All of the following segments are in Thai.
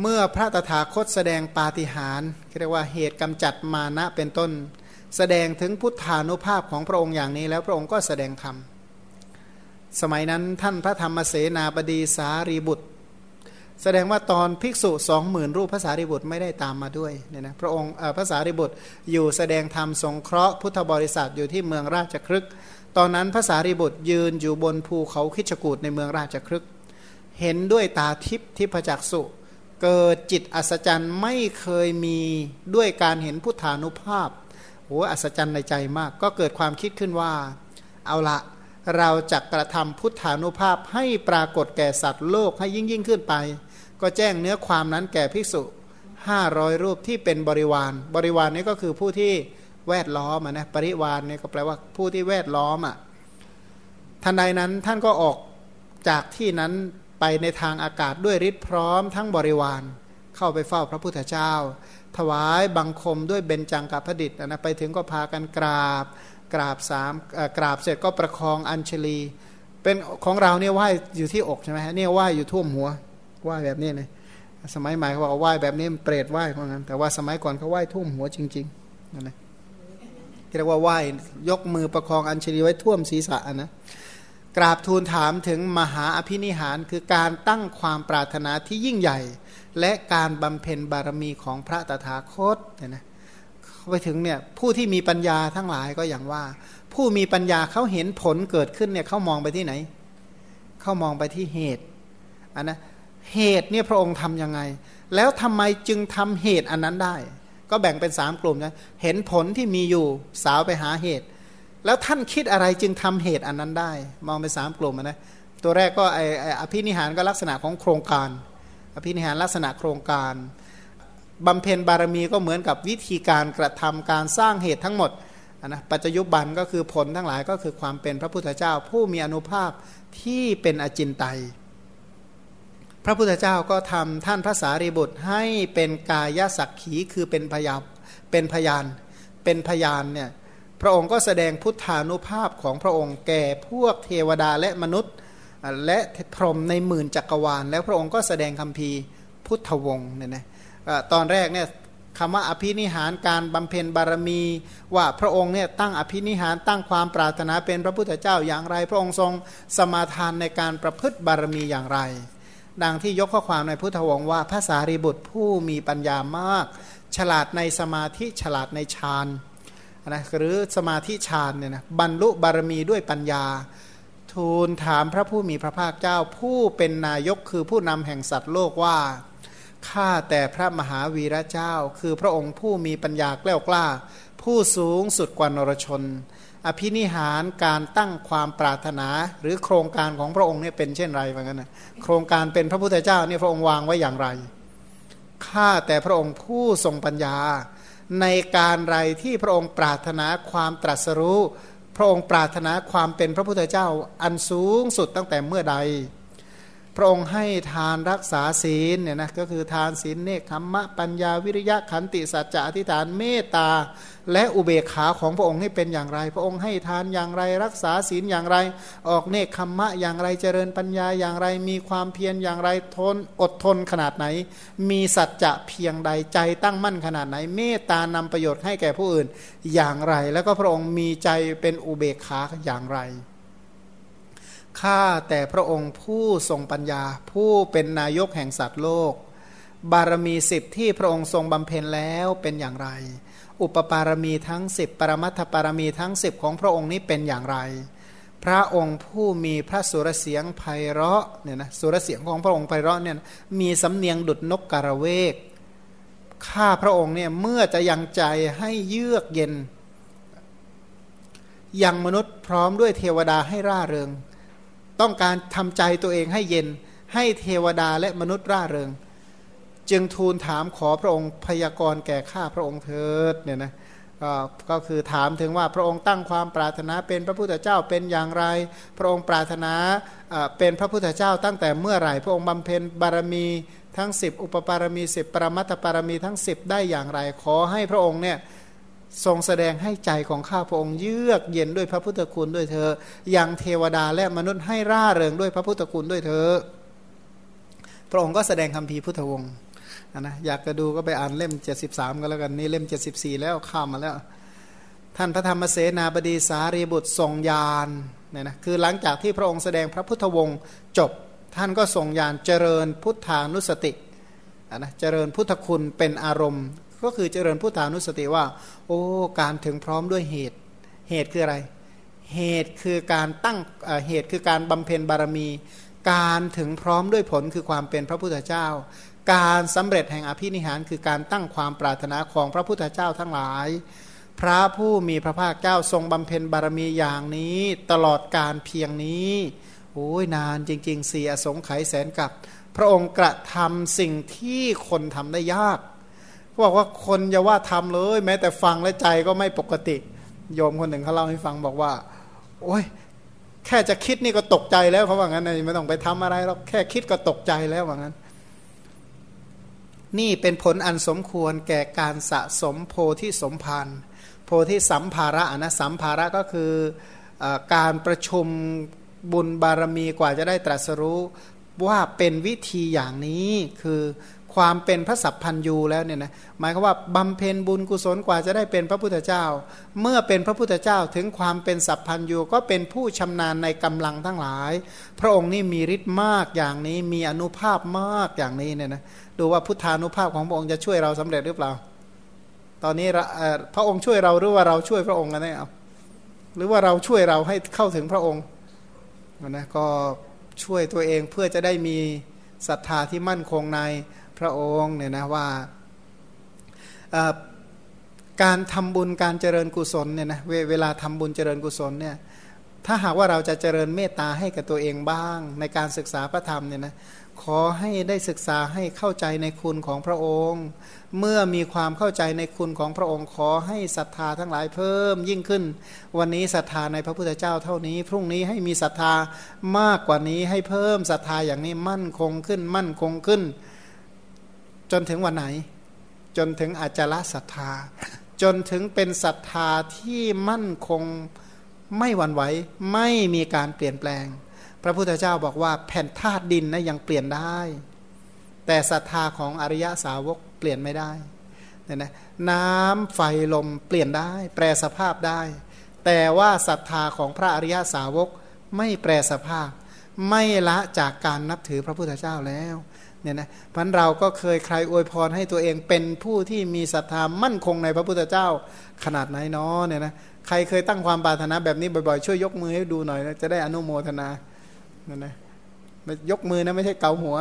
เมื่อพระตถาคตแสดงปาฏิหาริย์เรียกว่าเหตุกำจัดมานะเป็นต้น แสดงถึงพุทธานุภาพของพระองค์อย่างนี้แล้วพระองค์ก็แสดงธรรม สมัยนั้นท่านพระธรรมเสนาบดีสารีบุตร แสดงว่าตอนภิกษุสองหมื่นรูปภาษาริบุตรไม่ได้ตามมาด้วยเนี่ยนะพระองค์ภาษาริบุตรอยู่แสดงธรรมสงเคราะห์พุทธบริษัทอยู่ที่เมืองราชครึกตอนนั้นภาษาริบุตรยืนอยู่บนภูเขาคิชกูดในเมืองราชครึกเห็นด้วยตาทิพย์ทิพจักสุ เกิดจิตอัศจรรย์ไม่เคยมีด้วยการเห็นพุทธานุภาพโอ้อัศจรรย์ในใจมาก ก็เกิดความคิดขึ้นว่า เอาละเราจะกระทำพุทธานุภาพให้ปรากฏแก่สัตว์โลกให้ยิ่งยิ่งขึ้นไป ก็แจ้งเนื้อความนั้นแก่ภิกษุห้ารอยรูปที่เป็นบริวาร บริวารนี้ก็คือผู้ที่แวดล้อมนะปริวารเนี่ยก็แปลว่าผู้ที่แวดล้อมอะทันใดนั้นท่านก็ออกจากที่นั้น ไปในทางอากาศด้วยฤทธิ์พร้อมทั้งบริวาร เข้าไปเฝ้าพระพุทธเจ้า ถวายบังคมด้วยเบญจังกับพระดิษฐ์นะไปถึงก็พากันกราบ กราบสามกราบเสร็จก็ประคองอัญชลี เป็นของเราเนี่ยไหวอยู่ที่อกใช่ไหมฮะเนี่ยไหวอยู่ท่วมหัวไหวแบบนี้เลยสมัยใหม่เขาบอกไหวแบบนี้เปรตไหวเพราะงั้นแต่ว่าสมัยก่อนเขาไหวท่วมหัวจริงๆนั่นแหละเรียกว่าไหวยกมือประคองอัญชลีไว้ท่วมศีรษะนะ กราบทูลถามถึงมหาอภินิหารคือการตั้งความปรารถนาที่ยิ่งใหญ่ และการบำเพ็ญบารมีของพระตถาคตเนี่ยนะไปถึงเนี่ยผู้ที่มีปัญญาทั้งหลายก็อย่างว่า ผู้มีปัญญาเขาเห็นผลเกิดขึ้นเนี่ยเขามองไปที่ไหนเขามองไปที่เหตุอันนะเหตุเนี่ยพระองค์ทํำยังไง แล้วทำไมจึงทำเหตุอันนั้นได้ ก็แบ่งเป็นสามกลุ่มนะเห็นผลที่มีอยู่สาวไปหาเหตุ แล้วท่านคิดอะไรจึงทำเหตุอันนั้นได้ มองไปสามกลุ่มนะตัวแรกก็ไออภินิหารก็ลักษณะของโครงการ อภินิหารลักษณะโครงการบำเพ็ญบารมีก็เหมือนกับวิธีการกระทำการสร้างเหตุทั้งหมดนะปัจจยุบันก็คือผลทั้งหลายก็คือความเป็นพระพุทธเจ้า ผู้มีอนุภาพที่เป็นอจินไตยพระพุทธเจ้าก็ทำท่านพระสารีบุตรให้เป็นกายสักขีคือเป็นพยาเป็นพยานเป็นพยานเนี่ย พระองค์ก็แสดงพุทธานุภาพของพระองค์แก่พวกเทวดาและมนุษย์ และพรหมในหมื่นจักรวาล แล้วพระองค์ก็แสดงคำพีพุทธวงศ์เนี่ยนะตอนแรกเนี่ยคำว่าอภินิหารการบำเพ็ญบารมี ว่าพระองค์เนี่ยตั้งอภินิหารตั้งความปรารถนาเป็นพระพุทธเจ้าอย่างไร พระองค์ทรงสมาทานในการประพฤติบารมีอย่างไร ดังที่ยกข้อความในพุทธวงศ์ว่าพระสารีบุตรผู้มีปัญญามาก ฉลาดในสมาธิฉลาดในฌาน นะหรือสมาธิฌานเนี่ยนะบรรลุบารมีด้วยปัญญา ทูลถามพระผู้มีพระภาคเจ้าผู้เป็นนายกคือผู้นำแห่งสัตว์โลกว่าข้าแต่พระมหาวีระเจ้า คือพระองค์ผู้มีปัญญาแกล้วกล้า ผู้สูงสุดกว่านรชน อภินิหารการตั้งความปรารถนา หรือโครงการของพระองค์เนี่ยเป็นเช่นไรเหมือนกันนะโครงการเป็นพระพุทธเจ้าเนี่ยพระองค์วางไว้อย่างไรข้าแต่พระองค์ผู้ทรงปัญญา ในการไรที่พระองค์ปรารถนาความตรัสรู้ พระองค์ปรารถนาความเป็นพระพุทธเจ้าอันสูงสุดตั้งแต่เมื่อใด พระองค์ให้ทานรักษาศีลเนี่ยนะก็คือทานศีลเนคขมมะปัญญาวิริยะขันติสัจจะอธิษฐานเมตตา และอุเบกขาของพระองค์ให้เป็นอย่างไร พระองค์ให้ทานอย่างไรรักษาศีลอย่างไร ออกเนคขมมะอย่างไรเจริญปัญญาอย่างไร มีความเพียรอย่างไรทนอดทนขนาดไหน มีสัจจะเพียงใดใจตั้งมั่นขนาดไหน เมตตานำประโยชน์ให้แก่ผู้อื่นอย่างไร แล้วก็พระองค์มีใจเป็นอุเบกขาอย่างไร ข้าแต่พระองค์ผู้ทรงปัญญา ผู้เป็นนายกแห่งสัตว์โลก บารมีสิบที่พระองค์ทรงบำเพ็ญแล้วเป็นอย่างไร อุปปารมีทั้งสิบปรมัตถปารมีทั้งสิบของพระองค์นี้เป็นอย่างไร พระองค์ผู้มีพระสุรเสียงไพเราะเนี่ยนะสุรเสียงของพระองค์ไพเราะเนี่ยมีสำเนียงดุดนกกระเวกข้าพระองค์เนี่ยเมื่อจะยังใจให้เยือกเย็นยังมนุษย์พร้อมด้วยเทวดาให้ร่าเริง ต้องการทำใจตัวเองให้เย็น ให้เทวดาและมนุษย์ร่าเริง จึงทูลถามขอพระองค์พยากรณ์แก่ข้าพระองค์เถิดเนี่ยนะก็คือถามถึงว่าพระองค์ตั้งความปรารถนาเป็นพระพุทธเจ้าเป็นอย่างไร พระองค์ปรารถนาเป็นพระพุทธเจ้าตั้งแต่เมื่อไหร่ พระองค์บำเพ็ญบารมีทั้ง 10 อุปปารมี 10 ปรมัตถปารมีทั้ง 10 ได้อย่างไร ขอให้พระองค์เนี่ย ทรงแสดงให้ใจของข้าพระองค์เยือกเย็นด้วยพระพุทธคุณด้วยเธออย่างเทวดาและมนุษย์ให้ร่าเริงด้วยพระพุทธคุณด้วยเธอพระองค์ก็แสดงคำพีพุทธวงศ์นะอยากจะดูก็ไปอ่านเล่ม 73 ก็แล้วกันนี่เล่ม 74 แล้วข้ามมาแล้ว ท่านพระธรรมเสนาบดีสารีบุตรทรงยานเนี่ยนะคือหลังจากที่พระองค์แสดงพระพุทธวงศ์จบ ท่านก็ทรงยานเจริญพุทธานุสตินะเจริญพุทธคุณเป็นอารมณ์ ก็คือเจริญพุทธานุสติว่า โอ้การถึงพร้อมด้วยเหตุ เหตุคืออะไร เหตุคือการตั้งเหตุคือการบำเพ็ญบารมี การถึงพร้อมด้วยผลคือความเป็นพระพุทธเจ้า การสำเร็จแห่งอภินิหาร คือการตั้งความปรารถนาของพระพุทธเจ้าทั้งหลาย พระผู้มีพระภาคเจ้าทรงบำเพ็ญบารมีอย่างนี้ ตลอดการเพียงนี้โอ้ยนานจริงๆเสียสงไขยแสนกับ พระองค์กระทำสิ่งที่คนทำได้ยาก เขาบอกว่าคนอย่าว่าทำเลย แม้แต่ฟังและใจก็ไม่ปกติ โยมคนหนึ่งเขาเล่าให้ฟังบอกว่า โอ้ยแค่จะคิดนี่ก็ตกใจแล้วเขาว่างั้นไม่ต้องไปทำอะไรหรอกแค่คิดก็ตกใจแล้วว่างั้น นี่เป็นผลอันสมควรแก่การสะสมโพธิสมภารโพธิสัมภาระนะสัมภาระก็คืออการประชุมบุญบารมีกว่าจะได้ตรัสรู้ว่าเป็นวิธีอย่างนี้คือ ความเป็นพระสัพพันยูแล้วเนี่ยนะหมายความว่าบำเพ็ญบุญกุศลกว่าจะได้เป็นพระพุทธเจ้า เมื่อเป็นพระพุทธเจ้าถึงความเป็นสัพพันยูก็เป็นผู้ชำนาญในกำลังทั้งหลาย พระองค์นี่มีฤทธิ์มากอย่างนี้มีอนุภาพมากอย่างนี้เนี่ยนะดูว่าพุทธานุภาพของพระองค์จะช่วยเราสำเร็จหรือเปล่า ตอนนี้พระองค์ช่วยเราหรือว่าเราช่วยพระองค์กันแน่เอาหรือว่าเราช่วยเราให้เข้าถึงพระองค์นะก็ช่วยตัวเองเพื่อจะได้มีศรัทธาที่มั่นคงใน พระองค์เนี่ยนะว่าการทำบุญการเจริญกุศลเนี่ยนะเวลาทำบุญเจริญกุศลเนี่ยถ้าหากว่าเราจะเจริญเมตตาให้กับตัวเองบ้าง ในการศึกษาพระธรรมเนี่ยนะขอให้ได้ศึกษาให้เข้าใจในคุณของพระองค์ เมื่อมีความเข้าใจในคุณของพระองค์ ขอให้ศรัทธาทั้งหลายเพิ่มยิ่งขึ้น วันนี้ศรัทธาในพระพุทธเจ้าเท่านี้ พรุ่งนี้ให้มีศรัทธามากกว่านี้ให้เพิ่มศรัทธาอย่างนี้มั่นคงขึ้น มั่นคงขึ้น จนถึงวันไหน จนถึงอาจละศรัทธา จนถึงเป็นศรัทธาที่มั่นคงไม่หวั่นไหวไม่มีการเปลี่ยนแปลง พระพุทธเจ้าบอกว่าแผ่นธาตุดินนะยังเปลี่ยนได้ แต่ศรัทธาของอริยสาวกเปลี่ยนไม่ได้เนี่ยนะน้ำไฟลมเปลี่ยนได้ แปรสภาพได้ แต่ว่าศรัทธาของพระอริยสาวกไม่แปรสภาพ ไม่ละจากการนับถือพระพุทธเจ้าแล้ว เนี่ยนะพันเราก็เคยใครอวยพรให้ตัวเองเป็นผู้ที่มีศรัทธามั่นคงในพระพุทธเจ้าขนาดไหนเนาะเนี่ยนะใครเคยตั้งความปรารถนาแบบนี้บ่อยๆ ช่วยยกมือให้ดูหน่อยนะจะได้อนุโมทนาเนี่ยนะยกมือนะไม่ใช่เกาหัว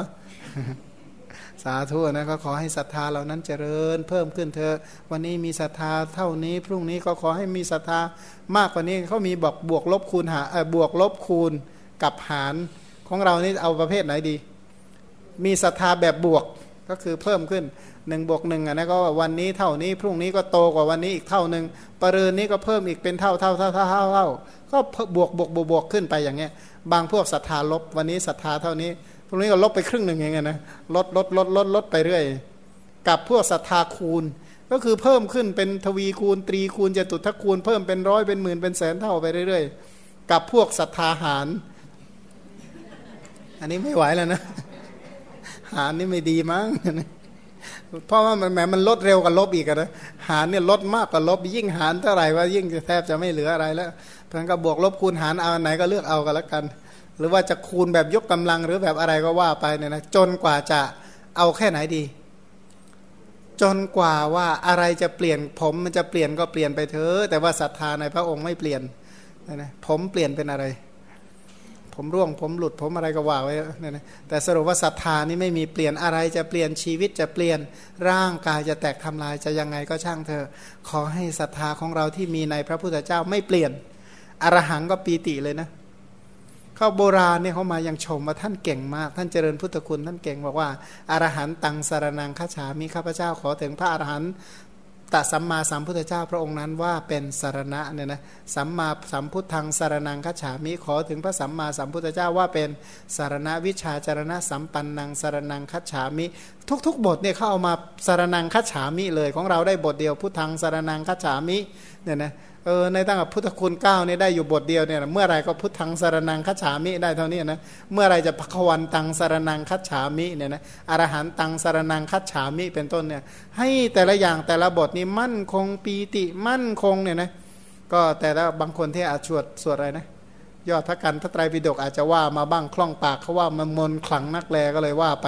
สาธุนะก็ขอให้ศรัทธาเหล่านั้นเจริญ เพิ่มขึ้นเธอ วันนี้มีศรัทธาเท่านี้ พรุ่งนี้ก็ขอให้มีศรัทธามากกว่านี้เขามีบอกบวกลบคูณหาเออบวกลบคูณกับหารของเรานี่เอาประเภทไหนดี มีศรัทธาแบบบวกก็คือเพิ่มขึ้นหนึ่งบวกหนึ่งนะก็วันนี้เท่านี้พรุ่งนี้ก็โตกว่าวันนี้อีกเท่าหนึ่งปรืนนี้ก็เพิ่มอีกเป็นเท่าเท่าเท่าเท่าเท่าเท่าก็บวกบวกบวกบวกขึ้นไปอย่างเงี้ย บางพวกศรัทธาลบวันนี้ศรัทธาเท่านี้พรุ่งนี้ก็ลบไปครึ่งหนึ่งอย่างเงี้ยนะลดลดลดลดลดไปเรื่อย กับพวกศรัทธาคูณ ก็คือเพิ่มขึ้นเป็นทวีคูณตรีคูณจตุทัคูณเพิ่มเป็นร้อยเป็นหมื่นเป็นแสนเท่าไปเรื่อย ๆ กับพวกศรัทธาหาร อันนี้ไม่ไหวแล้วนะ หารนี่ไม่ดีมั้งเพราะว่ามันแหมมันลดเร็วกว่าลบอีกนะหารเนี่ยลดมากกว่าลบ ยิ่งหารเท่าไหร่ว่ายิ่งแทบจะไม่เหลืออะไรแล้วเพราะงั้นก็บวกลบคูณหารเอาไหนก็เลือกเอากันล้วกัน หรือว่าจะคูณแบบยกกำลังหรือแบบอะไรก็ว่าไปเนี่ยนะจนกว่าจะเอาแค่ไหนดี จนกว่าว่าอะไรจะเปลี่ยนผมมันจะเปลี่ยนก็เปลี่ยนไปเถอะแต่ว่าศรัทธาในพระองค์ไม่เปลี่ยนนะผมเปลี่ยนเป็นอะไร ผมร่วง ผมหลุดผมอะไรก็ว่าไว้นี่นะแต่สรุปว่าศรัทธานี่ไม่มีเปลี่ยนอะไรจะเปลี่ยนชีวิตจะเปลี่ยนร่างกายจะแตกทำลายจะยังไงก็ช่างเธอขอให้ศรัทธาของเราที่มีในพระพุทธเจ้าไม่เปลี่ยนอรหังก็ปีติเลยนะเข้าโบราณเนี่ยเขามายังชมว่าท่านเก่งมาก ท่านเจริญพุทธคุณท่านเก่งบอกว่าอารหันตังสารนังข้าฉามีข้าพเจ้าขอถึงพระอรหัน ตสัมมาสัมพุทธเจ้าพระองค์นั้นว่าเป็นสารณะเนี่ยนะสัมมาสัมพุทธังสารนังคัจฉามิขอถึงพระสัมมาสัมพุทธเจ้าว่าเป็นสารณะวิชาจารณะสัมปันนังสารนังคัจฉามิ ทุก ๆ บทเนี่ยเขาเอามาสารนังคัจฉามิเลยของเราได้บทเดียวพุทธังสารนังคัจฉามิ เนี่ยนะเออในตั้งแต่พุทธคุณเก้านี่ยได้อยู่บทเดียวเนี่ยเมื่อไรก็พุทธังสารนังคัจฉามิได้เท่านี้นะเมื่อไรจะพะควันตังสารนังคัจฉามิเนี่ยนะอรหันตังสารนังคัจฉามิเป็นต้นเนี่ยให้แต่ละอย่างแต่ละบทนี้มั่นคงปีติมั่นคงเนี่ยนะก็แต่ละบางคนที่อาจสวดสวดอะไรนะยอดพระกันพระไตรปิฎกอาจจะว่ามาบ้างคล่องปากเขาว่ามันมนขลังนักแลก็เลยว่าไป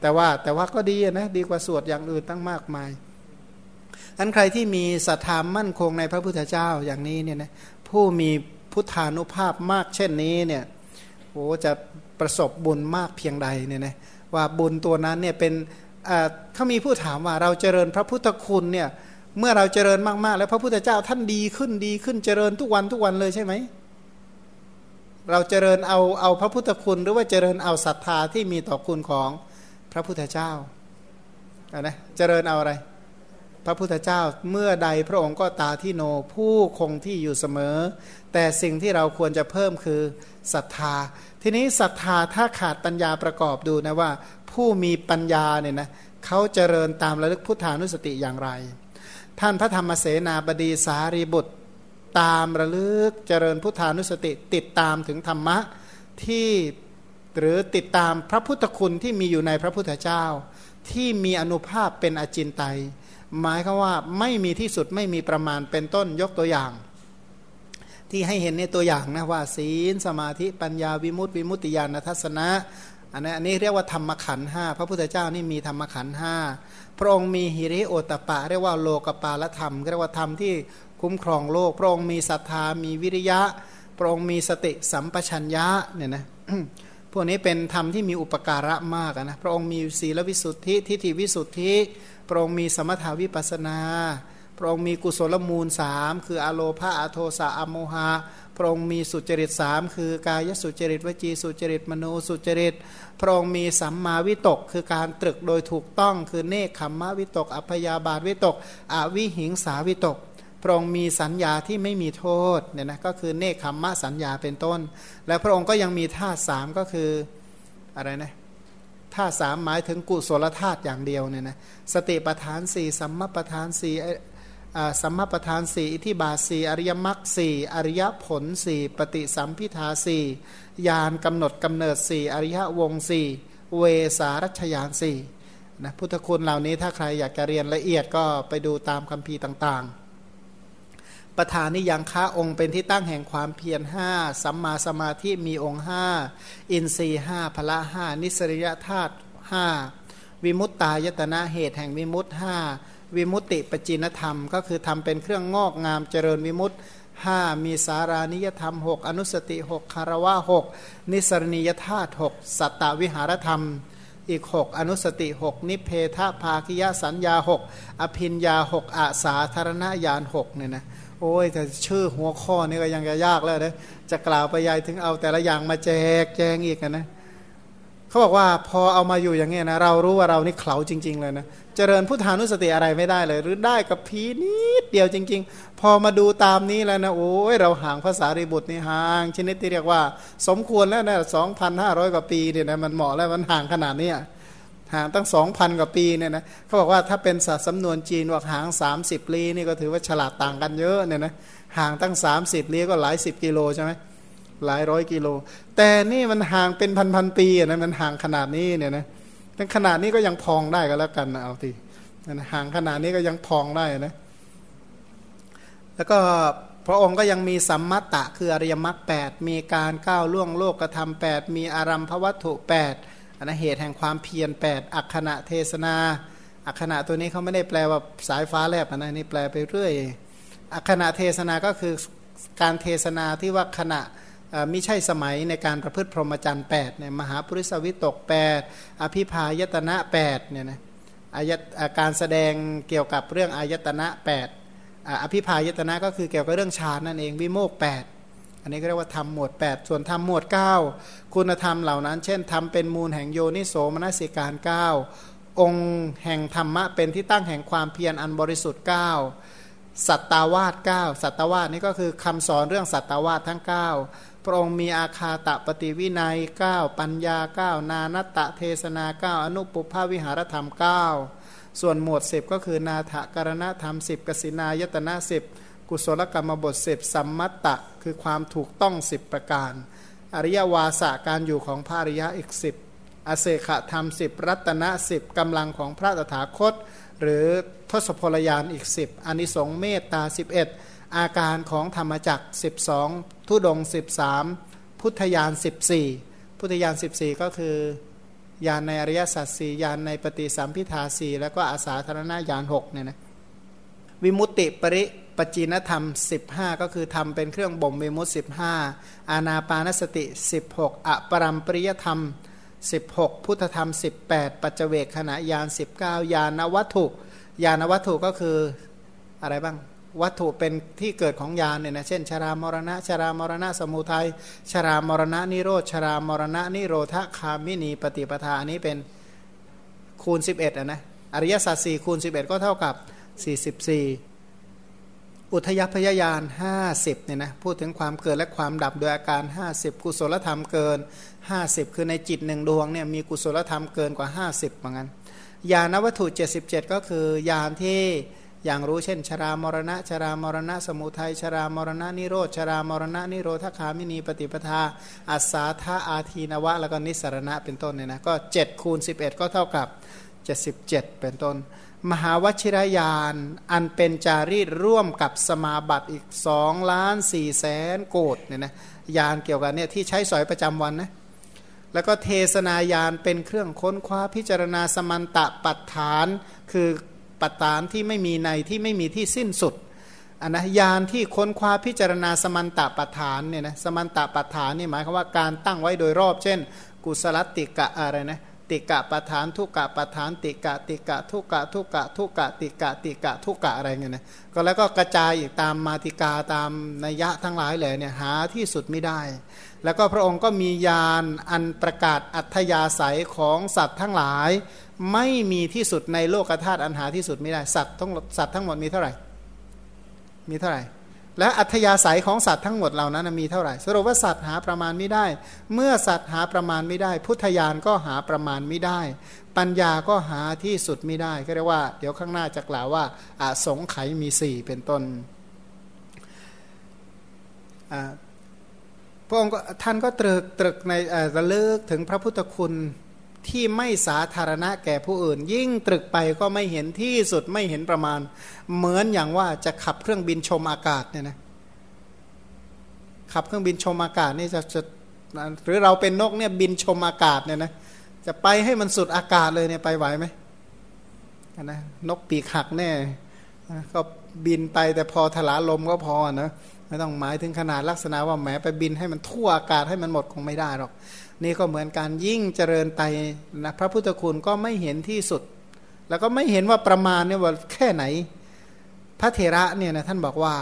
แต่ว่าแต่ว่าก็ดีนะดีกว่าสวดอย่างอื่นตั้งมากมาย อันใครที่มีศรัทธามั่นคงในพระพุทธเจ้าอย่างนี้เนี่ยนะผู้มีพุทธานุภาพมากเช่นนี้เนี่ยโอ้จะประสบบุญมากเพียงใดเนี่ยนะว่าบุญตัวนั้นเนี่ยเป็นเขามีผู้ถามว่าเราเจริญพระพุทธคุณเนี่ยเมื่อเราเจริญมากๆ แล้วพระพุทธเจ้าท่านดีขึ้นดีขึ้นเจริญทุกวันทุกวันเลยใช่ไหมเราเจริญเอาเอาพระพุทธคุณหรือว่าเจริญเอาศรัทธาที่มีต่อคุณของพระพุทธเจ้าอะนะเจริญเอาอะไร พระพุทธเจ้าเมื่อใดพระองค์ก็ตาที่โนผู้คงที่อยู่เสมอ แต่สิ่งที่เราควรจะเพิ่มคือศรัทธา ทีนี้ศรัทธาถ้าขาดปัญญาประกอบดูนะว่า ผู้มีปัญญาเนี่ยนะเขาเจริญตามระลึกพุทธานุสติอย่างไร ท่านพระธรรมเสนาบดีสารีบุตรตามระลึกเจริญพุทธานุสติติดตามถึงธรรมะที่หรือติดตามพระพุทธคุณที่มีอยู่ในพระพุทธเจ้า ที่มีอนุภาพเป็นอจินไตย หมายคือว่าไม่มีที่สุดไม่มีประมาณเป็นต้นยกตัวอย่าง ที่ให้เห็นในตัวอย่างนะว่า ศีลสมาธิปัญญาวิมุตติวิมุตติญาณทัศนะอันนี้อันนี้เรียกว่าธรรมขันห้าพระพุทธเจ้านี่มีธรรมขันห้าพระองค์มีหิริโอตปะ เรียกว่าโลกปาลธรรมเรียกว่าธรรมที่คุ้มครองโลก พระองค์มีศรัทธามีวิริยะ พระองค์มีสติสัมปชัญญะเนี่ยนะพวกนี้เป็นธรรมที่มีอุปการะมากนะพระองค์มีศีลวิสุทธิทิฏฐิวิสุทธิ พระองค์มีสมถาวิปัสนาพระองค์มีกุศลมูลสามคืออโลภาอโทสะอโมหะพระองค์มีสุจริตสามคือกายสุจริตวจีสุจริตมโนสุจริตพระองค์มีสัมมาวิตก คือการตรึกโดยถูกต้องคือเนคขมมะวิตก อัพยาบาทวิตก อวิหิงสาวิตกพระองค์มีสัญญาที่ไม่มีโทษเนี่ยนะก็คือเนคขมมะสัญญาเป็นต้น และพระองค์ก็ยังมีธาตุสามก็คืออะไรนะ ธาตุสามหมายถึงกุศลธาตุอย่างเดียวเนี่ยนะสติปทานสี่สัมมาปทานสี่สัมมาปทานสี่อิทิบาสี่อริยมรรคสี่อริยผลสี่ปฏิสัมพิทาสี่ยานกำหนดกำเนิดสี่อริยวงสี่เวสารัชยานสี่นะพุทธคุณเหล่านี้ถ้าใครอยากจะเรียนละเอียดก็ไปดูตามคัมภีร์ต่างๆ ประธานนิยังค้าองค์เป็นที่ตั้งแห่งความเพียรห้าสัมมาสมาธิมีองค์ห้าอินทรีห้าพละห้านิสริยธาตุห้าวิมุตตายตนะเหตุแห่งวิมุตห้าวิมุตติปจินธรรม ก็คือทำเป็นเครื่องงอกงามเจริญวิมุตห้ามีสารานิยธรรมหกอนุสติหกคารวะหกนิสรณียธาตุหกสัตตวิหารธรรม อีกหกอนุสติหกนิเพทภาคิยสัญญาหกอภินยาหกอาสาธารณญาณหกเนี่ยนะ โอ้ยแต่ชื่อหัวข้อนี่ก็ยังจะยากแล้วนะจะกล่าวไปยายถึงเอาแต่ละอย่างมาแจกแจงอีกนะเขาบอกว่าพอเอามาอยู่อย่างเงี้ยนะเรารู้ว่าเรานี่เขาจริง ๆ เลยนะเจริญพุทธานุสติอะไรไม่ได้เลย หรือได้กับพีนิดเดียวจริง ๆ พอมาดูตามนี้แล้วนะโอ้ยเราห่างภาษาริบุตรนี่ห่าง ชนิดที่เรียกว่า สมควรแล้วนะสองพันห้าร้อยกว่าปีเนี่ยนะมันเหมาะแล้วมันห่างขนาดนี้ ห่างตั้งสองพันกว่าปีเนี่ยนะเขาบอกว่าถ้าเป็นศาสตร์สำนวนจีนว่าห่างสามสิบลี้นี่ก็ถือว่าฉลาดต่างกันเยอะเนี่ยนะห่างตั้งสามสิบลี้ก็หลายสิบกิโลใช่ไหมหลายร้อยกิโล แต่นี่มันห่างเป็นพันพันปีนะมันห่างขนาดนี้เนี่ยนะแต่ขนาดนี้ก็ยังพองได้ก็แล้วกันนะเอาทีห่างขนาดนี้ก็ยังพองได้นะแล้วก็พระองค์ก็ยังมีสัมมัตตะคืออริยมรรคแปดมีการก้าวล่วงโลกกระทำแปดมีอารัมพวัตถุแปด นนะเหตุแห่งความเพียรแปดอักขณะเทศนา อักขณะตัวนี้เขาไม่ได้แปลว่าสายฟ้าแลบนะนี่แปลไปเรื่อย อักขณะเทศนาก็คือการเทศนาที่ว่าขณะมิใช่สมัยในการประพฤติพรหมจรรย์8เนี่ยมหาปริสวิตก 8 อภิพายตนะ8เนี่ยนะอายการแสดงเกี่ยวกับเรื่องอายตนะ 8 อภิพายตนะก็คือเกี่ยวกับเรื่องฌานนั่นเองวิโมก8 อันนี้ก็เรียกว่าทำหมวด 8 ส่วนทำหมวด 9 คุณธรรมเหล่านั้น เช่นทำเป็นมูลแห่งโยนิโสมนสิการ 9 องค์แห่งธรรมะเป็นที่ตั้งแห่งความเพียรอันบริสุทธิ์ 9 สัตตาวาส9สัตตาวาสนี่ก็คือคำสอนเรื่องสัตตาวาสทั้ง 9 พระองค์มีอาคาตะปฏิวินัย 9 ปัญญา 9 นานัตตะเทศนา 9 อนุปุภาวิหารธรรม 9 ส่วนหมวด 10 ก็คือนาถกรณธรรม 10กสินายตนะ10 กุศลกรรมบทสิบสัมมัตตะ คือความถูกต้องสิบประการ อริยวาสะการอยู่ของพระอริยะอีกสิบอเศขธรรมสิบรัตนะสิบกำลังของพระตถาคต หรือทศพลยานอีกสิบอนิสงเมตตาสิบเอ็ดอาการของธรรมจักสิบสองทุดงสิบสามพุทธยานสิบสี่พุทธยานสิบสี่ก็คือยานในอริยสัจสี่ยานในปฏิสัมพิทาสี่แล้วก็อาสาธารณญาณหกเนี่ยนะวิมุตติปริ ปจีนธรรม 15 ก็คือทำเป็นเครื่องบ่มวิมุตติ15 อาณาปานสติ 16 อปรัมปริยธรรม 16 พุทธธรรม 18 ปัจเจเวกขณะยาน 19 ยานวัตถุ ยานวัตถุก็คืออะไรบ้าง วัตถุเป็นที่เกิดของยานเนี่ยนะ เช่น ชรามรณะ ชรามรณะสมุทัย ชรามรณะนิโรธ ชรามรณะนิโรธคามินีปฏิปทา อันนี้เป็นคูณ 11อะนะ อริยสัจ4คูณ 11 ก็เท่ากับ 44 อุทยพยายาน50เนี่ยนะพูดถึงความเกิดและความดับโดยอาการ 50 กุศลธรรมเกิน 50 คือในจิตหนึ่งดวงเนี่ยมีกุศลธรรมเกินกว่า 50เหมือนกันญาณวัตถุ 77 ก็คือญาณที่อย่างรู้เช่น ชรามรณะ ชรามรณะ สมุทัยชรามรณะนิโรธชรามรณะนิโรธคามินีปฏิปทาอัสสาธาอาทีนวะ แล้วก็นิสรณะเป็นต้นเนี่ยนะก็7คูณ11 ก็เท่ากับ 77 เป็นต้น มหาวชิรยาน อันเป็นจารีตร่วมกับสมาบัติอีกสองล้านสี่แสนโกดเนี่ยนะยานเกี่ยวกับเนี่ยที่ใช้สอยประจำวันนะแล้วก็เทศนายานเป็นเครื่องค้นคว้าพิจารณาสมันตะปัฏฐาน คือปัฏฐานที่ไม่มีในที่ไม่มีที่สิ้นสุดอันนะยานที่ค้นคว้าพิจารณาสมันตะปัฏฐานเนี่ยนะสมันตะปัฏฐานนี่หมายความว่าการตั้งไว้โดยรอบ เช่น กุศลติกะอะไรนะ ติกะประธานทุกกะประธาน ติกะติกะทุกกะทุกกะทุกกะติกะติกะทุกกะอะไรเงี้ยนะก็แล้วก็กระจายอีกตามมาติกาตามนัยยะทั้งหลายเลยเนี่ยหาที่สุดไม่ได้ แล้วก็พระองค์ก็มียานอันประกาศอัธยาศัยของสัตว์ทั้งหลาย ไม่มีที่สุดในโลกธาตุอันหาที่สุดไม่ได้สัตว์ทั้งสัตว์ทั้งหมดมีเท่าไหร่ มีเท่าไหร่ และอัธยาศัยของสัตว์ทั้งหมดเหล่านั้นมีเท่าไหร่ สรุปว่าสัตว์หาประมาณไม่ได้ เมื่อสัตว์หาประมาณไม่ได้ พุทธญาณก็หาประมาณไม่ได้ ปัญญาก็หาที่สุดไม่ได้ก็เรียกว่า เดี๋ยวข้างหน้าจะกล่าวว่าอสงไขมีสี่เป็นต้นพระองค์ท่านก็ตรึกตรึกในระลึกถึงพระพุทธคุณ ที่ไม่สาธารณะแก่ผู้อื่น ยิ่งตรึกไปก็ไม่เห็นที่สุดไม่เห็นประมาณ เหมือนอย่างว่าจะขับเครื่องบินชมอากาศเนี่ยนะขับเครื่องบินชมอากาศนี่จะจะหรือเราเป็นนกเนี่ยบินชมอากาศเนี่ยนะจะไปให้มันสุดอากาศเลยเนี่ยไปไหวไหมนะนกปีกหักแน่ก็บินไปแต่พอถลาลมก็พอนะไม่ต้องหมายถึงขนาดลักษณะว่าแหมไปบินให้มันทั่วอากาศให้มันหมดคงไม่ได้หรอก นี่ก็เหมือนการยิ่งเจริญไปนะพระพุทธคุณก็ไม่เห็นที่สุด แล้วก็ไม่เห็นว่าประมาณเนี่ยว่าแค่ไหน พระเถระเนี่ยนะท่านบอกว่า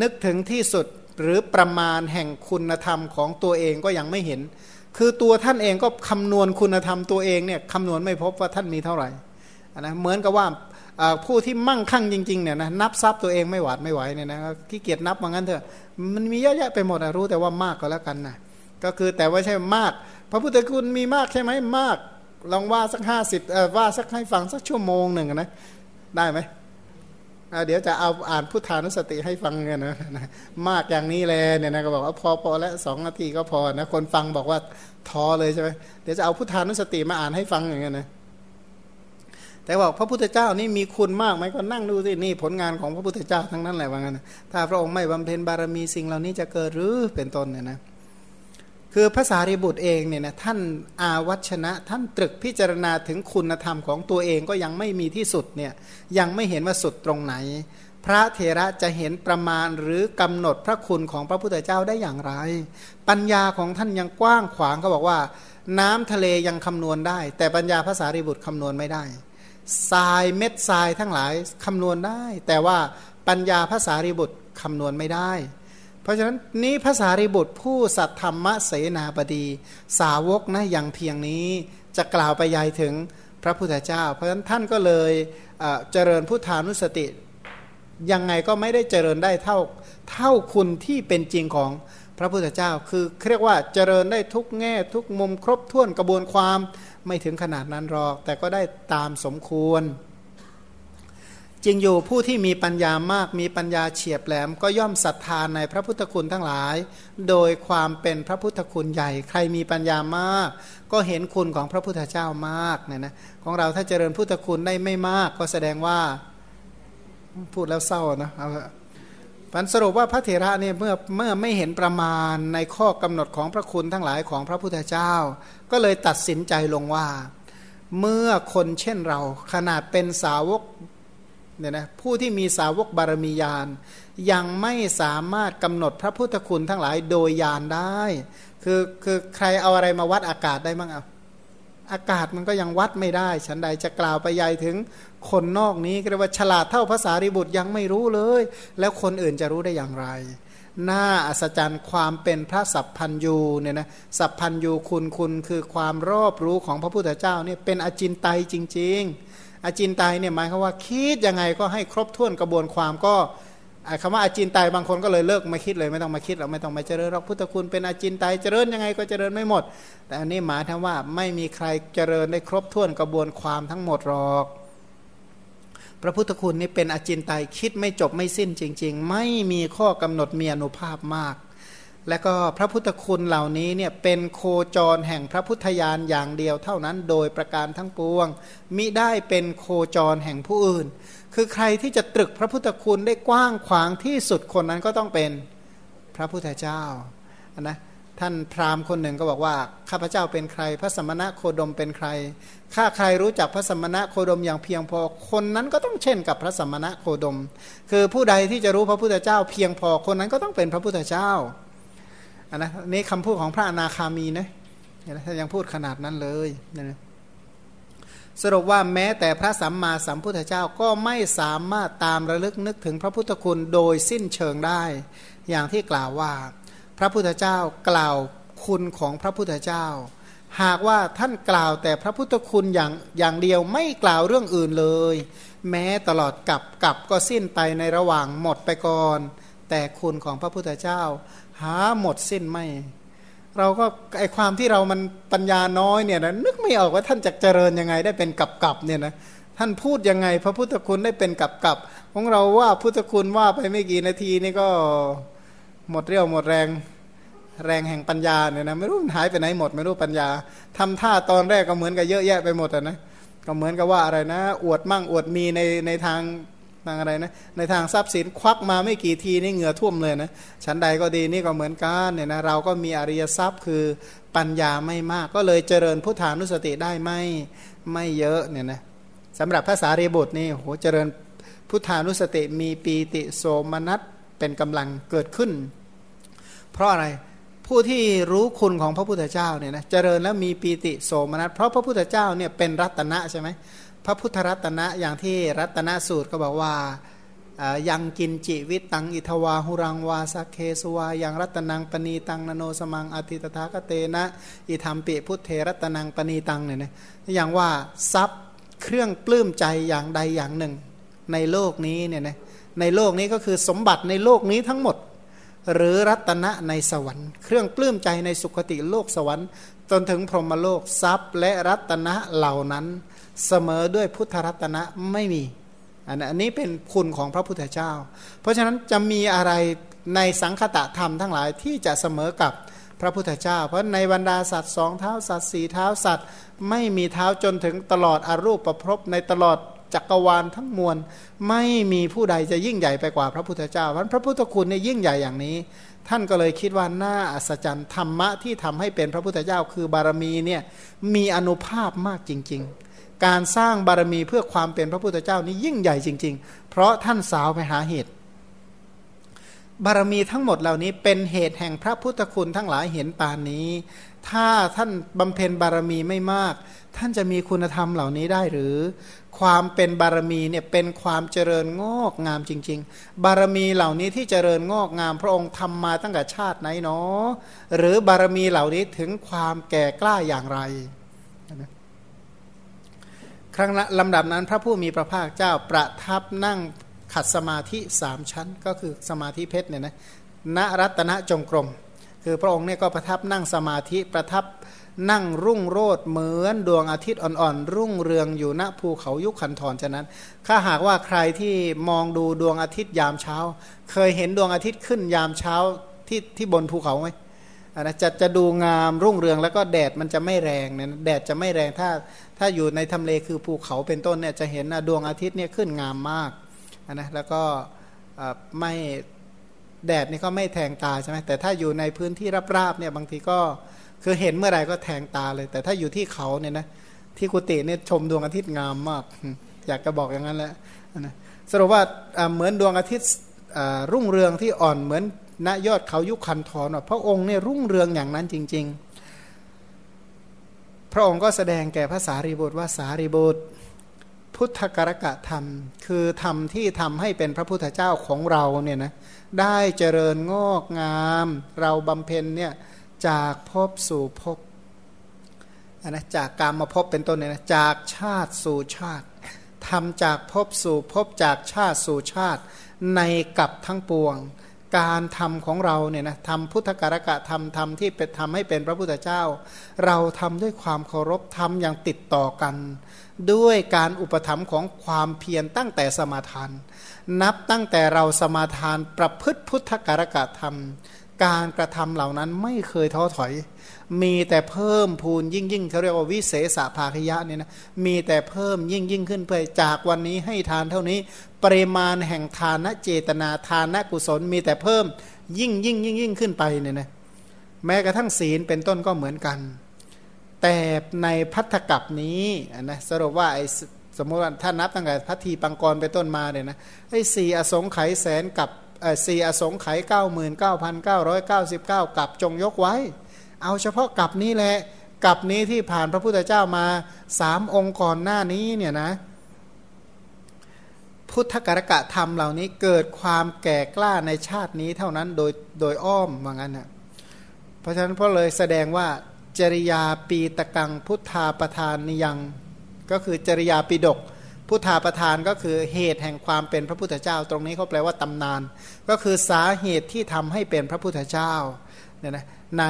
นึกถึงที่สุดหรือประมาณแห่งคุณธรรมของตัวเองก็ยังไม่เห็น คือตัวท่านเองก็คำนวณคุณธรรมตัวเองเนี่ยคำนวณไม่พบว่าท่านมีเท่าไหร่นะเหมือนกับว่าผู้ที่มั่งคั่งจริงๆเนี่ยนะนับทรัพย์ตัวเองไม่หวาดไม่ไหวเนี่ยนะขี้เกียจนับว่างั้นเถอะมันมีเยอะแยะไปหมดรู้แต่ว่ามากก็แล้วกันนะ ก็คือแต่ว่าใช่มาก พระพุทธคุณมีมากใช่ไหมมาก ลองว่าสักห้าสิบว่าสักให้ฟังสักชั่วโมงหนึ่งนะได้ไหมเดี๋ยวจะเอาอ่านพุทธานุสติให้ฟังกันนะมากอย่างนี้เลยเนี่ยนะก็บอกว่าพอพอแล้วสองนาทีก็พอนะคนฟังบอกว่าท้อเลยใช่ไหมเดี๋ยวจะเอาพุทธานุสติมาอ่านให้ฟังอย่างเงี้ยนะแต่บอกพระพุทธเจ้านี่มีคุณมากไหมก็นั่งดูสินี่ผลงานของพระพุทธเจ้าทั้งนั้นแหละว่างั้นถ้าพระองค์ไม่บำเพ็ญบารมีสิ่งเหล่านี้จะเกิดหรือเป็นต้นเนี่ยนะ คือภาษาริบุตรเองเนี่ยนะท่านอาวัชนะ ท่านตรึกพิจารณาถึงคุณธรรมของตัวเองก็ยังไม่มีที่สุดเนี่ยยังไม่เห็นว่าสุดตรงไหน พระเถระจะเห็นประมาณหรือกำหนดพระคุณของพระพุทธเจ้าได้อย่างไร ปัญญาของท่านยังกว้างขวางเขาบอกว่า น้ำทะเลยังคำนวณได้ แต่ปัญญาภาษาริบุตรคำนวณไม่ได้ทรายเม็ดทรายทั้งหลายคำนวณได้ แต่ว่าปัญญาภาษาริบุตรคำนวณไม่ได้ เพราะฉะนั้นนี้ภาษาริบุตรผู้สัตธรรมเสนาบดี สาวกนะอย่างเพียงนี้จะกล่าวไปยายถึงพระพุทธเจ้า เพราะฉะนั้นท่านก็เลยเจริญพุทธานุสติ ยังไงก็ไม่ได้เจริญได้เท่าเท่าคุณที่เป็นจริงของพระพุทธเจ้า คือเรียกว่าเจริญได้ทุกแง่ทุกมุมครบถ้วนกระบวนความไม่ถึงขนาดนั้นหรอก แต่ก็ได้ตามสมควร จริงอยู่ผู้ที่มีปัญญามากมีปัญญาเฉียบแหลม ก็ย่อมศรัทธาในพระพุทธคุณทั้งหลาย โดยความเป็นพระพุทธคุณใหญ่ ใครมีปัญญามาก ก็เห็นคุณของพระพุทธเจ้ามากเนี่ยนะของเราถ้าเจริญพุทธคุณได้ไม่มาก ก็แสดงว่าพูดแล้วเศร้านะเอาพันสรุปว่าพระเถระเนี่ยเมื่อเมื่อไม่เห็นประมาณในข้อกำหนดของพระคุณทั้งหลายของพระพุทธเจ้า ก็เลยตัดสินใจลงว่า เมื่อคนเช่นเราขนาดเป็นสาวก เนี่ยนะผู้ที่มีสาวกบารมียานยังไม่สามารถกำหนดพระพุทธคุณทั้งหลายโดยยานได้ คือคือใครเอาอะไรมาวัดอากาศได้มั้งเอาอากาศมันก็ยังวัดไม่ได้ ฉันใดจะกล่าวไปใหญ่ถึงคนนอกนี้ก็เรียกว่าฉลาดเท่าภาษาริบุตรยังไม่รู้เลย แล้วคนอื่นจะรู้ได้อย่างไรน่าอัศจรรย์ความเป็นพระสัพพัญยูเนี่ยนะสัพพัญยูคุณคุณคือความรอบรู้ของพระพุทธเจ้าเนี่ยเป็นอจินไตยจริง ๆ อจินไตเนี่ยหมายความว่าคิดยังไงก็ให้ครบถ้วนกระบวนความก็คำว่าอาจินไตบางคนก็เลยเลิกมาคิดเลยไม่ต้องมาคิดเราไม่ต้องมาเจริญหรอกพุทธคุณเป็นอาจินไตเจริญยังไงก็เจริญไม่หมด แต่อันนี้หมายถึงว่าไม่มีใครเจริญได้ครบถ้วนกระบวนความทั้งหมดหรอก พระพุทธคุณนี่เป็นอาจินไตคิดไม่จบไม่สิ้นจริง ๆ ไม่มีข้อกำหนดมีอนุภาพมาก และก็พระพุทธคุณเหล่านี้เนี่ยเป็นโคจรแห่งพระพุทธญาณอย่างเดียวเท่านั้นโดยประการทั้งปวง มิได้เป็นโคจรแห่งผู้อื่น คือใครที่จะตรึกพระพุทธคุณได้กว้างขวางที่สุดคนนั้นก็ต้องเป็นพระพุทธเจ้านะท่านพราหมณ์คนหนึ่งก็บอกว่าข้าพเจ้าเป็นใคร พระสมณะโคดมเป็นใครข้าใครรู้จักพระสมณะโคดมอย่างเพียงพอคนนั้นก็ต้องเช่นกับพระสมณะโคดม คือผู้ใดที่จะรู้พระพุทธเจ้าเพียงพอคนนั้นก็ต้องเป็นพระพุทธเจ้า อันนะนี่คำพูดของพระอนาคามีนะท่ายังพูดขนาดนั้นเลยนะสรุปว่าแม้แต่พระสัมมาสัมพุทธเจ้าก็ไม่สามารถตามระลึกนึกถึงพระพุทธคุณโดยสิ้นเชิงได้ อย่างที่กล่าวว่า พระพุทธเจ้ากล่าวคุณของพระพุทธเจ้า หากว่าท่านกล่าวแต่พระพุทธคุณอย่างอย่างเดียวไม่กล่าวเรื่องอื่นเลย แม้ตลอดกับกับก็สิ้นไปในระหว่างหมดไปก่อน แต่คุณของพระพุทธเจ้า หาหมดสิ้นไม่ เราก็ไอความที่เรามันปัญญาน้อยเนี่ยนะนึกไม่ออกว่าท่านจะเจริญยังไงได้เป็นกับกับเนี่ยนะท่านพูดยังไง พระพุทธคุณได้เป็นกับกับของเราว่าพุทธคุณว่าไปไม่กี่นาทีนี่ก็หมดเรี่ยวหมดแรงแรงแห่งปัญญาเนี่ยนะไม่รู้หายไปไหนหมด ไม่รู้ปัญญาทำท่าตอนแรกก็เหมือนกับเยอะแยะไปหมดอะนะก็เหมือนกับว่าอะไรนะ อวดมั่งอวดมีในในทาง ทางอะไรนะในทางทรัพย์สินควักมาไม่กี่ทีนี่เหงื่อท่วมเลยนะชั้นใดก็ดีนี่ก็เหมือนกันเนี่ยนะเราก็มีอริยทรัพย์คือปัญญาไม่มาก ก็เลยเจริญพุทธานุสติได้ไม่ไม่เยอะเนี่ยนะสำหรับภาษาเรบุตรนี่โหเจริญพุทธานุสติมีปีติโสมนัสเป็นกำลังเกิดขึ้น เพราะอะไรผู้ที่รู้คุณของพระพุทธเจ้าเนี่ยนะเจริญแล้วมีปีติโสมนัสเพราะพระพุทธเจ้าเนี่ยเป็นรัตนะใช่ไหม พระพุทธรัตนะอย่างที่รัตนสูตรก็บอกว่ายังกินจิวิตังอิทวาหุรังวาสักเคสวายังรัตนังปณีตังนโนสมังอธิตถาคเตนะอิธรรมปิพุทเทรัตนังปณีตังเนี่ยนะอย่างว่าทรัพย์เครื่องปลื้มใจอย่างใดอย่างหนึ่ง ในโลกนี้เนี่ยนะในโลกนี้ก็คือสมบัติในโลกนี้ทั้งหมด หรือรัตนะในสวรรค์ เครื่องปลื้มใจในสุคติโลกสวรรค์ จนถึงพรหมโลกทรัพย์และรัตนะเหล่านั้น เสมอด้วยพุทธรัตนะไม่มี อันนี้เป็นคุณของพระพุทธเจ้า เพราะฉะนั้นจะมีอะไรในสังคตะธรรมทั้งหลายที่จะเสมอกับพระพุทธเจ้า เพราะในบรรดาสัตว์สองเท้าสัตว์สี่เท้าสัตว์ ไม่มีเท้าจนถึงตลอดอรูปประพรบในตลอดจักรวาลทั้งมวล ไม่มีผู้ใดจะยิ่งใหญ่ไปกว่าพระพุทธเจ้าเพราะพระพุทธคุณเนี่ยยิ่งใหญ่อย่างนี้ ท่านก็เลยคิดว่าน่าอัศจรรย์ธรรมะที่ทำให้เป็นพระพุทธเจ้าคือบารมีเนี่ยมีอนุภาพมากจริง ๆ การสร้างบารมีเพื่อความเป็นพระพุทธเจ้านี้ยิ่งใหญ่จริง ๆ เพราะท่านสาวไปหาเหตุ บารมีทั้งหมดเหล่านี้เป็นเหตุแห่งพระพุทธคุณทั้งหลายเห็นปานนี้ ถ้าท่านบำเพ็ญบารมีไม่มาก ท่านจะมีคุณธรรมเหล่านี้ได้หรือ ความเป็นบารมีเนี่ยเป็นความเจริญงอกงามจริง ๆ บารมีเหล่านี้ที่เจริญงอกงามพระองค์ทำมาตั้งแต่ชาติไหนเนาะหรือบารมีเหล่านี้ถึงความแก่กล้าอย่างไร รั้งลำดับนั้นพระผู้มีพระภาคเจ้าประทับนั่งขัดสมาธิสามชั้น ก็คือสมาธิเพชรเนี่ยนะณรัตนจงกรม คือพระองค์เนี่ยก็ประทับนั่งสมาธิประทับนั่งรุ่งโรดเหมือนดวงอาทิตย์อ่อนๆ รุ่งเรืองอยู่ณภูเขายุคขันธรฉะนั้น ถ้าหากว่าใครที่มองดูดวงอาทิตย์ยามเช้า เคยเห็นดวงอาทิตย์ขึ้นยามเช้าที่ที่บนภูเขาไหม นะจะจะดูงามรุ่งเรืองแล้วก็แดดมันจะไม่แรงเนี่ยแดดจะไม่แรงถ้าถ้าอยู่ในทำเลคือภูเขาเป็นต้นเนี่ยจะเห็นดวงอาทิตย์เนี่ยขึ้นงามมากนะแล้วก็ไม่แดดนี่ก็ไม่แทงตาใช่ไหมแต่ถ้าอยู่ในพื้นที่ราบๆเนี่ยบางทีก็คือเห็นเมื่อไหร่ก็แทงตาเลย แต่ถ้าอยู่ที่เขาเนี่ยนะที่กุฏิเนี่ยชมดวงอาทิตย์งามมาก อยากจะบอกอย่างนั้นแหละนะสรุปว่าเหมือนดวงอาทิตย์รุ่งเรืองที่อ่อนเหมือน ณยอดเขายุคันทรพระองค์เนี่ยรุ่งเรืองอย่างนั้นจริง ๆ พระองค์ก็แสดงแก่พระสารีบุตรว่าสารีบุตร พุทธกรกะธรรม คือธรรมที่ทำให้เป็นพระพุทธเจ้าของเราเนี่ยนะได้เจริญงอกงาม เราบำเพ็ญเนี่ยจากภพสู่ภพนะจากการมาพบเป็นต้นเนี่ยนะจากชาติสู่ชาติทำจากภพสู่ภพจากชาติสู่ชาติในกับทั้งปวง การทำของเราเนี่ยนะทำพุทธการกะทำทำที่เป็นทำให้เป็นพระพุทธเจ้า เราทำด้วยความเคารพทำอย่างติดต่อกัน ด้วยการอุปถัมภ์ของความเพียรตั้งแต่สมาทาน นับตั้งแต่เราสมาทานประพฤติพุทธการกะธรรม การกระทำเหล่านั้นไม่เคยท้อถอย มีแต่เพิ่มพูนยิ่งยิ่งเขาเรียกว่าวิเศษภาคยะเนี่ยนะมีแต่เพิ่มยิ่งยิ่งขึ้นไปจากวันนี้ให้ทานเท่านี้ ปริมาณแห่งทานเจตนาทานกุศล มีแต่เพิ่มยิ่งยิ่งยิ่งยิ่งขึ้นไปเนี่ยนะแม้กระทั่งศีลเป็นต้นก็เหมือนกัน แต่ในพัทธกับนี้นะสรุปว่าไอ้สมมติว่าถ้านับตั้งแต่พัทธีปังกรไปต้นมาเนี่ยนะไอ้สี่อสงไขยแสนกับสี่อสงไขยเก้าหมื่นเก้าพันเก้าร้อยเก้าสิบเก้ากับจงยกไว้ เอาเฉพาะกับนี้แหละกับนี้ที่ผ่านพระพุทธเจ้ามาสามองค์ก่อนหน้านี้เนี่ยนะ พุทธกรกะธรรมเหล่านี้เกิดความแก่กล้าในชาตินี้เท่านั้นโดยโดยอ้อมว่างั้นนะเพราะฉะนั้นพอเลยแสดงว่าจริยาปีตะกังพุทธาประธานนิยัง ก็คือจริยาปีดก พุทธาประธานก็คือเหตุแห่งความเป็นพระพุทธเจ้า ตรงนี้เขาแปลว่าตำนาน ก็คือสาเหตุที่ทำให้เป็นพระพุทธเจ้าเนี่ยนะใน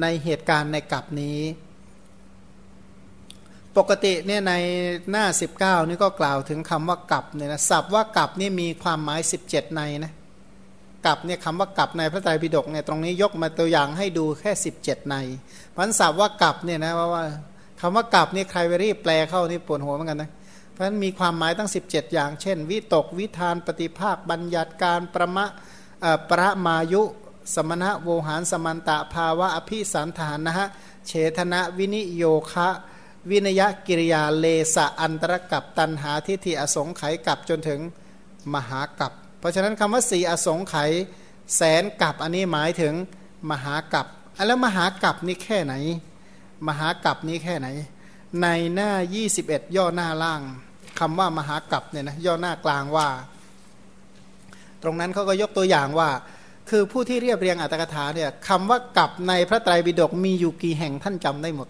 ในเหตุการณ์ในกับนี้ ปกติเนี่ยในหน้า 19 นี่ก็กล่าวถึงคำว่ากับเนี่ยนะศัพท์ว่ากับนี่มีความหมาย 17 ในนะกับเนี่ยคำว่ากับในพระไตรปิฎกเนี่ยตรงนี้ยกมาตัวอย่างให้ดูแค่ 17 ในพันศัพท์ว่ากับเนี่ยนะว่าคำว่ากับนี่ใครไปรีบแปลเข้านี่ปวดหัวเหมือนกันนะเพราะฉะนั้นมีความหมายตั้ง 17 อย่าง เช่น วิตก วิธาน ปฏิภาค บัญญัติการประมะประมายุ สมณะโวหารสมันตะภาวะอภิสันฐานนะฮะเฉทนะวินิโยคะวินยกิริยาเลสะอันตรกับตันหาทิฏฐิอสงไขยกับจนถึงมหากับ เพราะฉะนั้นคำว่าสีอสงไขยแสนกับอันนี้หมายถึงมหากับแล้วมหากับนี่แค่ไหน มหากัปนี้แค่ไหน ในหน้า 21 ย่อหน้าล่างคำว่ามหากัปเนี่ยนะย่อหน้ากลางว่า ตรงนั้นเขาก็ยกตัวอย่างว่า คือผู้ที่เรียบเรียงอัตถกถาเนี่ยคำว่ากับในพระไตรปิฎกมีอยู่กี่แห่งท่านจำได้หมด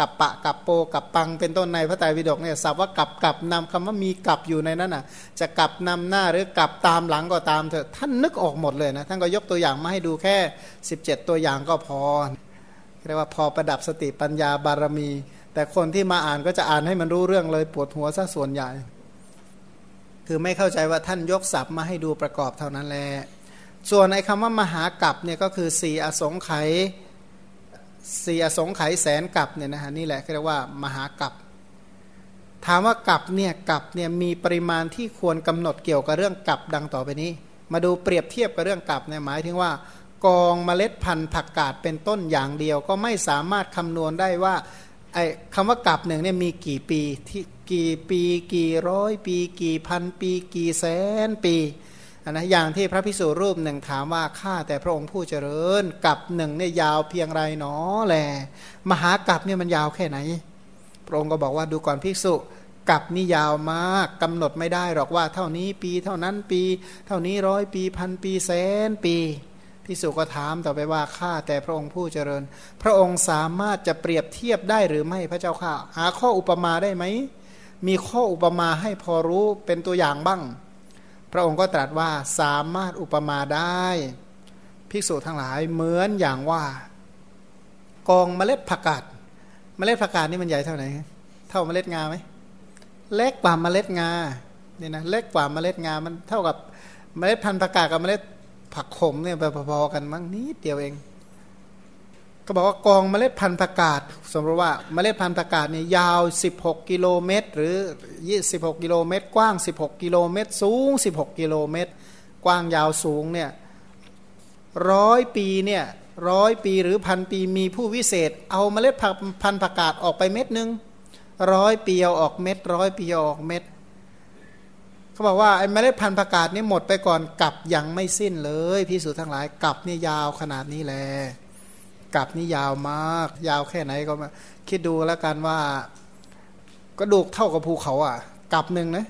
กับปะกับโปกับปังเป็นต้นในพระไตรปิฎกเนี่ยสับว่ากับกับนำคำว่ามีกับอยู่ในนั้นอะ จะกับนำหน้าหรือกับตามหลังก็ตามเถอะท่านนึกออกหมดเลยนะท่านก็ยกตัวอย่างมาให้ดูแค่ 17 ตัวอย่างก็พอเรียกว่าพอประดับสติปัญญาบารมี แต่คนที่มาอ่านก็จะอ่านให้มันรู้เรื่องเลยปวดหัวซะส่วนใหญ่ คือไม่เข้าใจว่าท่านยกศัพท์มาให้ดูประกอบเท่านั้นแหละ ส่วนไอ้คำว่ามหากัปเนี่ยก็คือสี่อสงไขยสี่อสงไขยแสนกับเนี่ยนะฮะนี่แหละเรียกว่ามหากัปถามว่ากับเนี่ยกับเนี่ยมีปริมาณที่ควรกำหนดเกี่ยวกับเรื่องกับดังต่อไปนี้ มาดูเปรียบเทียบกับเรื่องกับเนี่ยหมายถึงว่า กองเมล็ดพันธุ์ผักกาดเป็นต้นอย่างเดียว ก็ไม่สามารถคำนวณได้ว่าไอ้คำว่ากับหนึ่งเนี่ยมีกี่ปีที่กี่ปี กี่ร้อยปี กี่พันปี กี่แสนปี นนะอย่างที่พระพิสุรูปหนึ่งถามว่าข้าแต่พระองค์ผู้เจริญกับหนึ่งเนี่ยยาวเพียงไรหนอแล มหากับเนี่ยมันยาวแค่ไหน พระองค์ก็บอกว่าดูก่อนภิกษุกับนี่ยาวมากกำหนดไม่ได้หรอกว่า เท่านี้ปีเท่านั้นปี เท่านี้ร้อยปีพันปีแสนปีพิสุก็ถามต่อไปว่าข้าแต่พระองค์ผู้เจริญ พระองค์สามารถจะเปรียบเทียบได้หรือไม่พระเจ้าข้าหาข้ออุปมาได้ไหมมีข้ออุปมาให้พอรู้เป็นตัวอย่างบ้าง พระองค์ก็ตรัสว่าสามารถอุปมาได้ภิกษุทั้งหลายเหมือนอย่างว่า กองเมล็ดผักกาดเมล็ดผักกาดนี่มันใหญ่เท่าไหร่เท่าเมล็ดงาไหมเล็กกว่าเมล็ดงาเนี่ยนะเล็กกว่าเมล็ดงามันเท่ากับเมล็ดพันธุ์ผักกาดกับเมล็ดผักขมเนี่ยพอๆกันมั้งนิดเดียวเอง ก็บอกว่ากองเมล็ดพันธุ์ผักกาดสมมติว่าเมล็ดพันธุ์ผักกาดเนี่ยยาว 16 กิโลเมตร หรือ 26 กิโลเมตร กว้าง 16 กิโลเมตร สูง 16 กิโลเมตร กว้างยาวสูงเนี่ยร้อยปีเนี่ยร้อยปีหรือพันปีมีผู้วิเศษ เอาเมล็ดพันธุ์ผักกาดออกไปเม็ดหนึ่งร้อยปีเอาออกเม็ดร้อยปีเอาออกเม็ดเขาบอกว่าไอ้เมล็ดพันธุ์ผักกาดนี่หมดไปก่อนกลับยังไม่สิ้นเลยพิสูจน์ทั้งหลายกลับนี่ยาวขนาดนี้แหละ กับนี่ยาวมาก ยาวแค่ไหนก็มาคิดดูแล้วกันว่าก็ดูกเท่ากับภูเขาอะกับหนึ่งนะ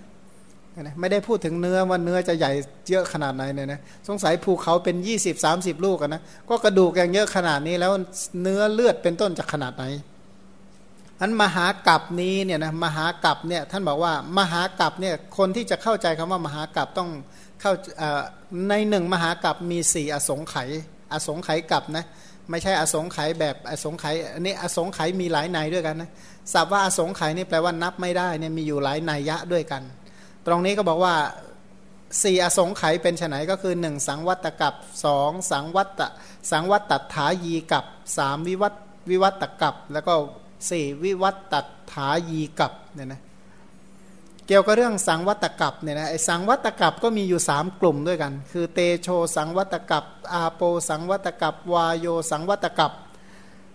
ไม่ได้พูดถึงเนื้อว่าเนื้อจะใหญ่เยอะขนาดไหนเนี่ยนะสงสัยภูเขาเป็น 20 30 ลูกนะก็กระดูกอย่างเยอะขนาดนี้แล้วเนื้อเลือดเป็นต้นจะขนาดไหนอันมหากัปนี้เนี่ยนะมหากัปเนี่ยท่านบอกว่ามหากัปเนี่ยคนที่จะเข้าใจคำว่ามหากัปต้องเข้าในหนึ่งมหากัปมีสี่อสงไขยอสงไขยกัปนะ ไม่ใช่อสงไขยแบบอสงไขยอันนี้อสงไขยมีหลายในด้วยกันนะทราบว่าอสงไขยนี่แปลว่านับไม่ได้เนี่ยมีอยู่หลายนัยยะด้วยกัน ตรงนี้ก็บอกว่าสี่อสงไขยเป็นไนก็คือหนึ่งสังวัตกับสองสังวัตสังวัตตถายีกับสามวิวัตวิวัตกับ แล้วก็สี่วิวัตตถายีกับเนี่ยนะ เกี่ยวกับเรื่องสังวัตกับเนี่ยนะไอสังวัตกับก็มีอยู่สามกลุ่มด้วยกัน คือเตโชสังวัตกับอาโปสังวัตกับวายโยสังวัตกับ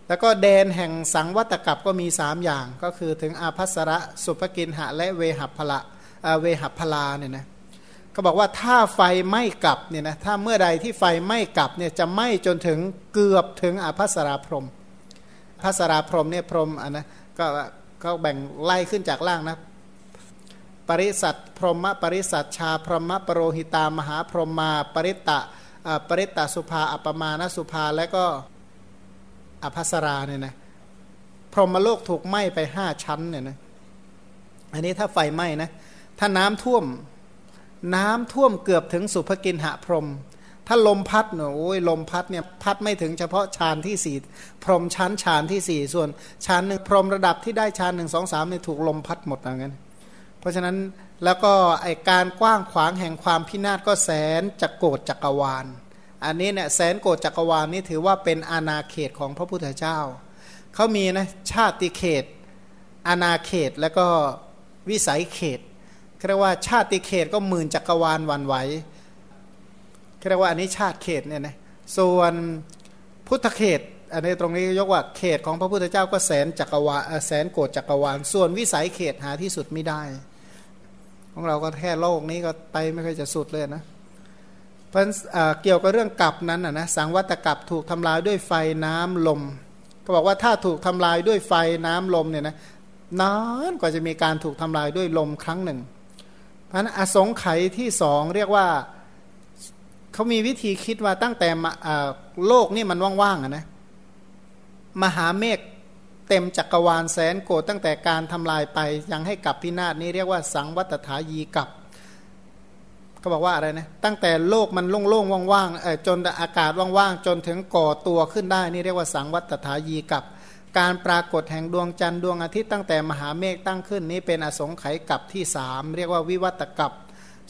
แล้วก็แดนแห่งสังวัตกับก็มีสามอย่าง ก็คือถึงอาภัสระสุภกินหะและเวหัพละเวหัพลาเนี่ยนะก็บอกว่าถ้าไฟไม่กลับเนี่ยนะถ้าเมื่อใดที่ไฟไม่กลับเนี่ยจะไหม้จนถึงเกือบถึงอาภัสราพรมภัสราพรมเนี่ยพรมอะนะก็ก็แบ่งไล่ขึ้นจากล่างนะ ปริสัทพรหมปริสัทชาพรหมปรโรหิตามหาพรหมาปริตตะปริตตสุภาอัปมาณสุภาและก็อภัสราเนี่ยนะพรหมโลกถูกไหม้ไปห้าชั้นเนี่ยนะอันนี้ถ้าไฟไหม้นะถ้าน้ำท่วมน้ำท่วมเกือบถึงสุภกินหะพรม ถ้าลมพัดเนอะโอ้ยลมพัดเนี่ยพัดไม่ถึงเฉพาะฌานที่สี่พรมชั้นฌานที่สี่ส่วนฌานหนึ่งพรมระดับที่ได้ฌานหนึ่งสองสามเนี่ยถูกลมพัดหมดอย่างนั้น เพราะฉะนั้นแล้วก็ไอการกว้างขวางแห่งความพินาศก็แสนจักโกรจักรวาล อันนี้เนี่ยแสนโกรจักรวาลนี่ถือว่าเป็นอาณาเขตของพระพุทธเจ้า เขามีนะชาติเขต อาณาเขตแล้วก็วิสัยเขตเรียกว่าชาติเขตก็หมื่นจักรวาลวันไหวเรียกว่าอันนี้ชาติเขตเนี่ยนะส่วนพุทธเขตอันนี้ตรงนี้ยกว่าเขตของพระพุทธเจ้าก็แสนจักรวาลแสนโกดจักรวาล ส่วนวิสัยเขตหาที่สุดไม่ได้ ของเราก็แค่โลกนี้ก็ไปไม่ค่อยจะสุดเลยนะเพราะเกี่ยวกับเรื่องกับนั้นนะสังวัตกับถูกทำลายด้วยไฟน้ำลม ก็บอกว่าถ้าถูกทำลายด้วยไฟน้ำลมเนี่ยนะนานกว่าจะมีการถูกทำลายด้วยลมครั้งหนึ่ง เพราะนั้นอสงไขยที่สองเรียกว่าเขามีวิธีคิดว่าตั้งแต่โลกนี่มันว่างๆนะมหาเมฆ เต็มจักรวาลแสนโกดตั้งแต่การทำลายไปยังให้กลับพินาศนี้เรียกว่าสังวัตถายีกับก็บอกว่าอะไรนะตั้งแต่โลกมันโล่งๆว่างๆจนอากาศว่างๆ จนถึงก่อตัวขึ้นได้นี่เรียกว่าสังวัตถายีกับ การปรากฏแห่งดวงจันทร์ดวงอาทิตย์ตั้งแต่มหาเมฆตั้งขึ้นนี้เป็นอสงไขยกับที่สามเรียกว่าวิวัตกับ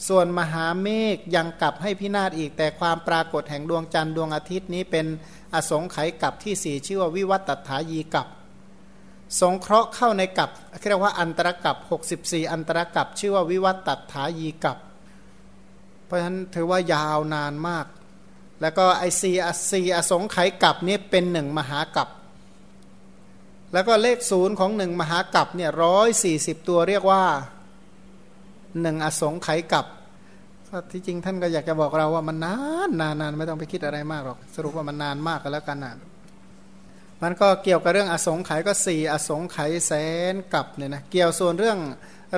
ส่วนมหาเมฆยังกลับให้พินาศอีกแต่ความปรากฏแห่งดวงจันทร์ดวงอาทิตย์นี้เป็นอสงไขยกับที่สี่ชื่อว่าวิวัตถายีกับ สงเคราะห์เข้าในกับเรียกว่าอันตรกับ 64 อันตรกับ ชื่อว่าวิวัตตถายีกับ เพราะฉะนั้นถือว่ายาวนานมาก แล้วก็ไอซีอซีอสงไขยกับนี้เป็นหนึ่งมหากับ แล้วก็เลขศูนย์ของหนึ่งมหากัปเนี่ยร้อยสี่สิบตัวเรียกว่าหนึ่งอสงไขยกับที่จริงท่านก็อยากจะบอกเราว่ามันนานนานนานไม่ต้องไปคิดอะไรมากหรอก สรุปว่ามันนานมากก็แล้วกันนะ มันก็เกี่ยวกับเรื่องอสงไขยก็สี่อสงไขยแสนกับเนี่ยนะเกี่ยวส่วนเรื่อง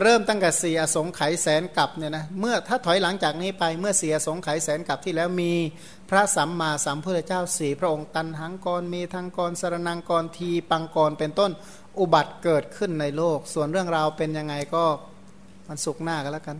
เริ่มตั้งแต่สี่อสงไขยแสนกับเนี่ยนะเมื่อถ้าถอยหลังจากนี้ไปเมื่อเสียสงไขยแสนกับที่แล้วมีพระสัมมาสัมพุทธเจ้าสี่พระองค์ตันหังกรมีทังกรสรนังกรทีปังกรเป็นต้นอุบัติเกิดขึ้นในโลก ส่วนเรื่องราวเป็นยังไงก็มันสุกหน้ากันแล้วกัน